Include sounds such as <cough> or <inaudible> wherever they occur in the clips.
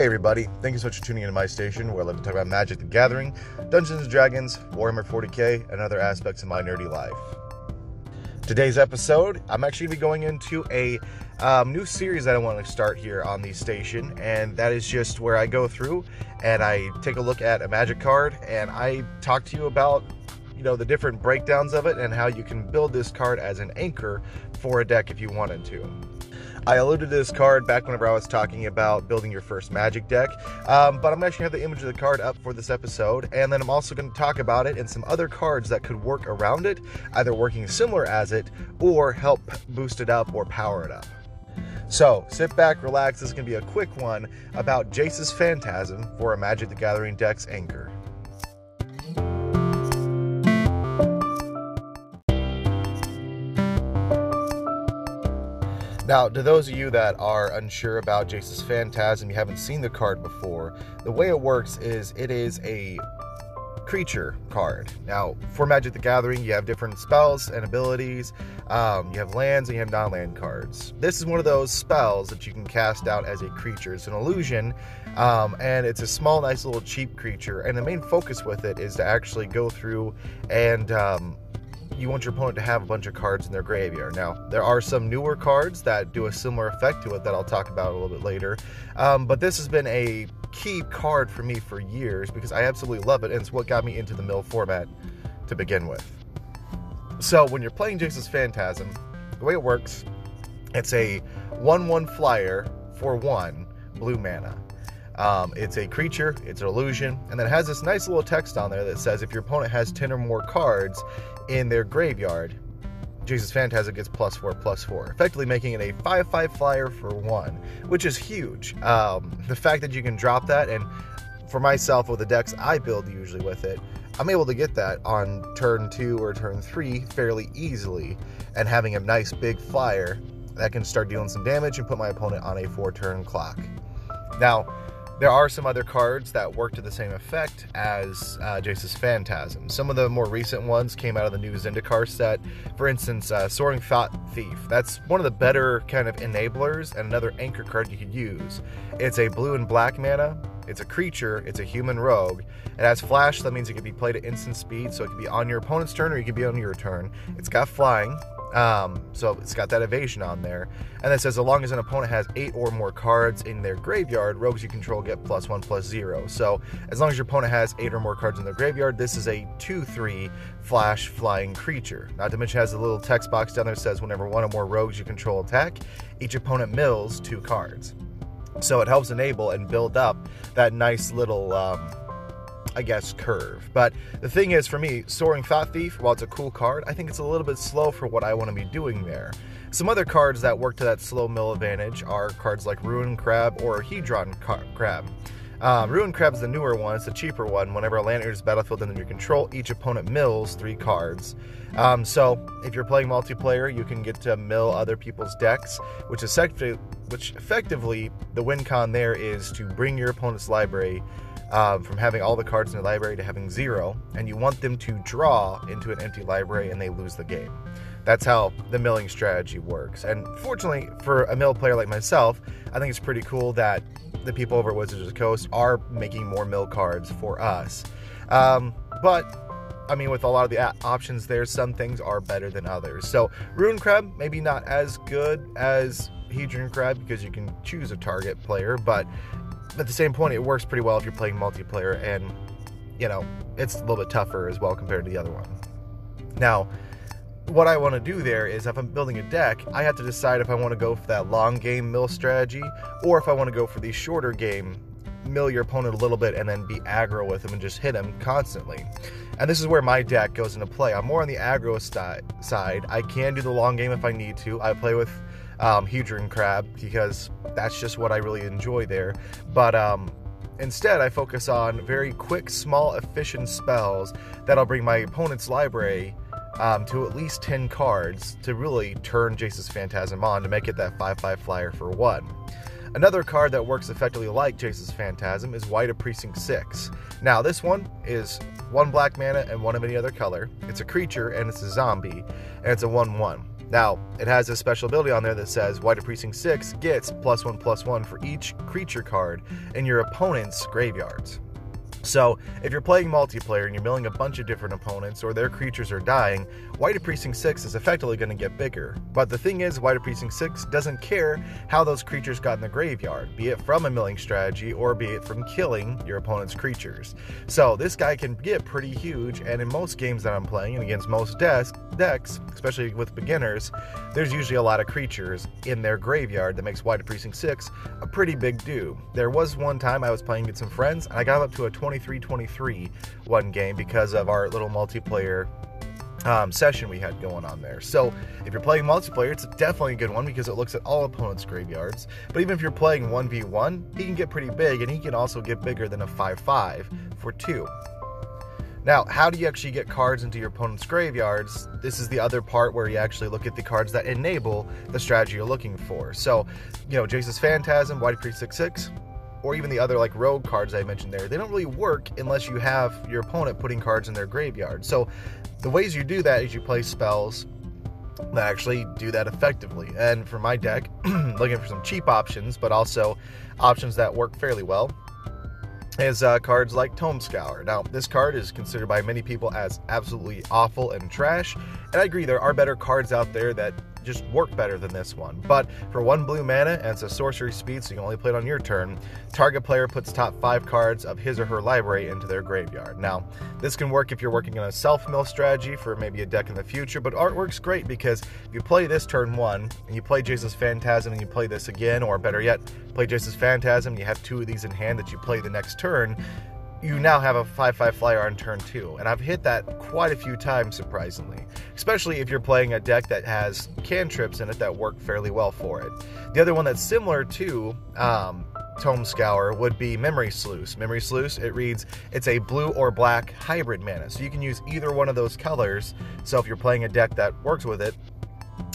Hey everybody, thank you so much for tuning into my station where I love to talk about Magic the Gathering, Dungeons & Dragons, Warhammer 40k, and other aspects of my nerdy life. Today's episode, I'm actually going to be going into a um, new series that I want to start here on the station, and that is just where I go through and I take a look at a Magic card and I talk to you about you know the different breakdowns of it and how you can build this card as an anchor for a deck if you wanted to. I alluded to this card back whenever I was talking about building your first Magic deck, um, but I'm actually have the image of the card up for this episode, and then I'm also going to talk about it and some other cards that could work around it, either working similar as it or help boost it up or power it up. So sit back, relax. This is going to be a quick one about Jace's Phantasm for a Magic the Gathering deck's anchor. Now, to those of you that are unsure about Jace's Phantasm, you haven't seen the card before, the way it works is it is a creature card. Now, for Magic the Gathering, you have different spells and abilities. Um, you have lands and you have non land cards. This is one of those spells that you can cast out as a creature. It's an illusion, um, and it's a small, nice little cheap creature. And the main focus with it is to actually go through and um, you want your opponent to have a bunch of cards in their graveyard. Now, there are some newer cards that do a similar effect to it that I'll talk about a little bit later. Um, but this has been a key card for me for years because I absolutely love it, and it's what got me into the mill format to begin with. So, when you're playing Jace's Phantasm, the way it works, it's a 1 1 flyer for 1 blue mana. Um, it's a creature, it's an illusion, and then it has this nice little text on there that says if your opponent has 10 or more cards in their graveyard, Jace's Phantasm gets plus four, plus four, effectively making it a 5 5 flyer for one, which is huge. Um, the fact that you can drop that, and for myself, with the decks I build usually with it, I'm able to get that on turn two or turn three fairly easily, and having a nice big flyer that can start dealing some damage and put my opponent on a four turn clock. Now, there are some other cards that work to the same effect as uh, Jace's Phantasm. Some of the more recent ones came out of the new Zendikar set. For instance, uh, Soaring Thought Thief. That's one of the better kind of enablers and another anchor card you could use. It's a blue and black mana. It's a creature. It's a human rogue. It has flash. That means it can be played at instant speed, so it can be on your opponent's turn or you can be on your turn. It's got flying. Um, so it's got that evasion on there. And it says, as long as an opponent has eight or more cards in their graveyard, rogues you control get plus one, plus zero. So as long as your opponent has eight or more cards in their graveyard, this is a 2 3 flash flying creature. Not to mention, has a little text box down there that says, whenever one or more rogues you control attack, each opponent mills two cards. So it helps enable and build up that nice little. Um, I guess, curve. But the thing is, for me, Soaring Thought Thief, while it's a cool card, I think it's a little bit slow for what I want to be doing there. Some other cards that work to that slow mill advantage are cards like Ruin Crab or Hedron Crab. Um, Ruin Crab's the newer one, it's the cheaper one. Whenever a land enters battlefield under your control, each opponent mills three cards. Um, so, if you're playing multiplayer, you can get to mill other people's decks, which, effectively, which effectively, the win con there is to bring your opponent's library um, from having all the cards in their library to having zero, and you want them to draw into an empty library and they lose the game. That's how the milling strategy works. And fortunately, for a mill player like myself, I think it's pretty cool that the people over at Wizards of the Coast are making more mill cards for us. Um, but I mean, with a lot of the options there, some things are better than others. So, Ruin Crab, maybe not as good as Hedron Crab because you can choose a target player, but at the same point, it works pretty well if you're playing multiplayer, and you know, it's a little bit tougher as well compared to the other one. Now, what I want to do there is if I'm building a deck, I have to decide if I want to go for that long game mill strategy or if I want to go for the shorter game mill your opponent a little bit and then be aggro with him and just hit him constantly. And this is where my deck goes into play. I'm more on the aggro side. I can do the long game if I need to. I play with um, Hedron Crab because that's just what I really enjoy there. But um, instead, I focus on very quick, small, efficient spells that'll bring my opponent's library um, to at least 10 cards to really turn Jace's Phantasm on to make it that 5 5 flyer for one. Another card that works effectively like Jace's Phantasm is Wight of Precinct 6. Now, this one is one black mana and one of any other color. It's a creature and it's a zombie, and it's a 1 1. Now, it has a special ability on there that says Wight of Precinct 6 gets plus one plus one for each creature card in your opponent's graveyards. So, if you're playing multiplayer and you're milling a bunch of different opponents or their creatures are dying, Wight of Precinct 6 is effectively going to get bigger. But the thing is, Wight of Precinct 6 doesn't care how those creatures got in the graveyard, be it from a milling strategy or be it from killing your opponent's creatures. So, this guy can get pretty huge, and in most games that I'm playing and against most decks, decks, especially with beginners, there's usually a lot of creatures in their graveyard that makes Wight of Precinct 6 a pretty big do. There was one time I was playing with some friends, and I got up to a 23 23 one game because of our little multiplayer um, session we had going on there. So if you're playing multiplayer, it's definitely a good one because it looks at all opponents' graveyards. But even if you're playing 1v1, he can get pretty big and he can also get bigger than a 5-5 for 2. Now, how do you actually get cards into your opponent's graveyards? This is the other part where you actually look at the cards that enable the strategy you're looking for. So, you know, Jace's Phantasm, White Priest 6 6, or even the other like rogue cards I mentioned there, they don't really work unless you have your opponent putting cards in their graveyard. So the ways you do that is you play spells that actually do that effectively. And for my deck, <clears throat> looking for some cheap options, but also options that work fairly well, is uh, cards like Tome Scour. Now, this card is considered by many people as absolutely awful and trash, and I agree there are better cards out there that just work better than this one. But for one blue mana, and it's a sorcery speed, so you can only play it on your turn, target player puts top five cards of his or her library into their graveyard. Now, this can work if you're working on a self mill strategy for maybe a deck in the future, but art works great because if you play this turn one, and you play Jace's Phantasm, and you play this again, or better yet, play Jace's Phantasm, you have two of these in hand that you play the next turn, you now have a 5-5 flyer on turn 2 and i've hit that quite a few times surprisingly especially if you're playing a deck that has cantrips in it that work fairly well for it the other one that's similar to um, Tome Scour would be Memory Sluice. Memory Sluice, it reads, it's a blue or black hybrid mana. So you can use either one of those colors. So if you're playing a deck that works with it,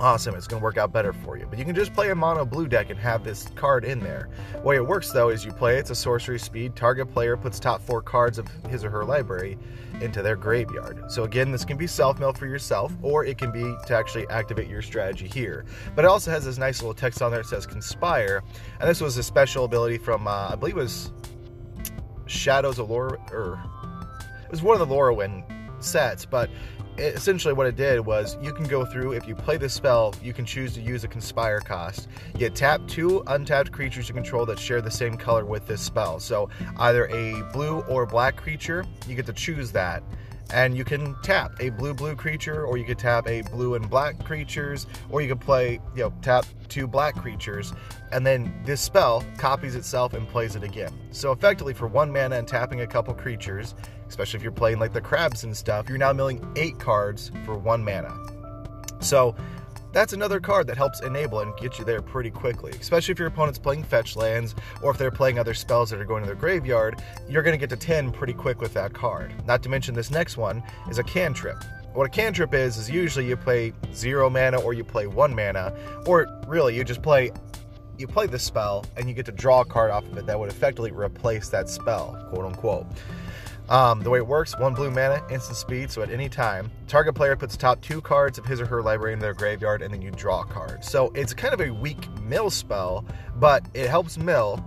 awesome, it's going to work out better for you. But you can just play a mono blue deck and have this card in there. The way it works though is you play it's a sorcery speed, target player puts top four cards of his or her library into their graveyard. So again, this can be self-mill for yourself, or it can be to actually activate your strategy here. But it also has this nice little text on there that says Conspire, and this was a special ability from, uh, I believe it was Shadows of Laura, or it was one of the Lorwyn sets, but essentially what it did was you can go through if you play this spell you can choose to use a conspire cost. You tap two untapped creatures you control that share the same color with this spell. So either a blue or black creature you get to choose that and you can tap a blue blue creature or you could tap a blue and black creatures or you could play you know tap two black creatures and then this spell copies itself and plays it again. So effectively for one mana and tapping a couple creatures especially if you're playing like the crabs and stuff you're now milling eight cards for one mana. So that's another card that helps enable and get you there pretty quickly. Especially if your opponent's playing fetch lands or if they're playing other spells that are going to their graveyard, you're going to get to 10 pretty quick with that card. Not to mention this next one is a cantrip. What a cantrip is, is usually you play zero mana or you play one mana, or really you just play you play the spell and you get to draw a card off of it that would effectively replace that spell, quote unquote. Um, the way it works, one blue mana, instant speed, so at any time, target player puts top two cards of his or her library in their graveyard, and then you draw a card. So it's kind of a weak mill spell, but it helps mill,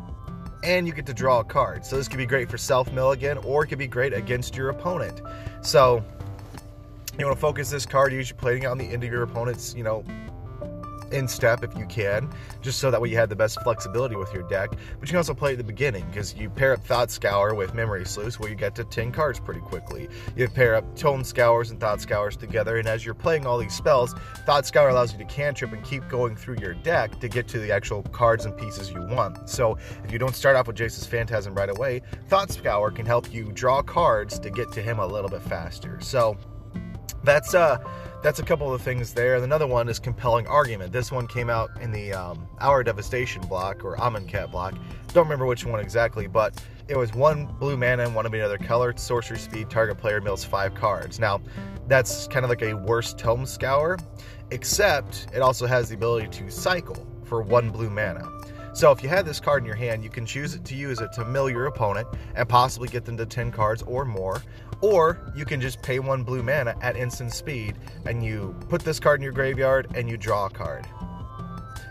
and you get to draw a card. So this could be great for self mill again, or it could be great against your opponent. So you want to focus this card, usually playing it on the end of your opponent's, you know, in step if you can, just so that way you have the best flexibility with your deck. But you can also play at the beginning because you pair up Thought Scour with Memory Sluice where you get to 10 cards pretty quickly. You pair up Tome Scours and Thought Scours together, and as you're playing all these spells, Thought Scour allows you to cantrip and keep going through your deck to get to the actual cards and pieces you want. So if you don't start off with Jace's Phantasm right away, Thought Scour can help you draw cards to get to him a little bit faster. So that's uh that's a couple of things there. And another one is compelling argument. This one came out in the um, Hour Devastation block or Amonkhet block. Don't remember which one exactly, but it was one blue mana and one of another color. Sorcery speed, target player mills five cards. Now, that's kind of like a worse Tome Scour, except it also has the ability to cycle for one blue mana. So if you have this card in your hand, you can choose it to use it to mill your opponent and possibly get them to 10 cards or more. Or you can just pay one blue mana at instant speed and you put this card in your graveyard and you draw a card.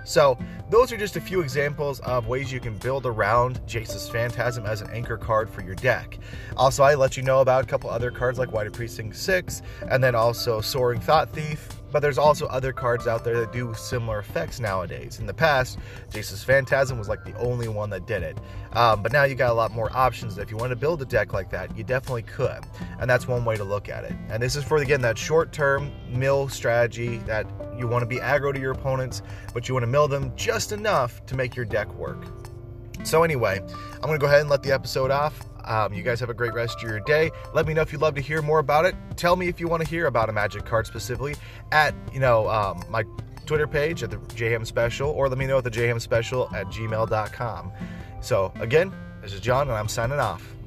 So, those are just a few examples of ways you can build around Jace's Phantasm as an anchor card for your deck. Also, I let you know about a couple other cards like Wight of Precinct 6, and then also Soaring Thought Thief, but there's also other cards out there that do similar effects nowadays. In the past, Jace's Phantasm was like the only one that did it. Um, but now you got a lot more options. If you want to build a deck like that, you definitely could. And that's one way to look at it. And this is for, again, that short term mill strategy that you want to be aggro to your opponents, but you want to mill them just enough to make your deck work. So, anyway, I'm going to go ahead and let the episode off. Um, you guys have a great rest of your day. Let me know if you'd love to hear more about it. Tell me if you want to hear about a magic card specifically at, you know, um, my Twitter page at the JHam Special, or let me know at the JHam Special at gmail.com. So, again, this is John, and I'm signing off.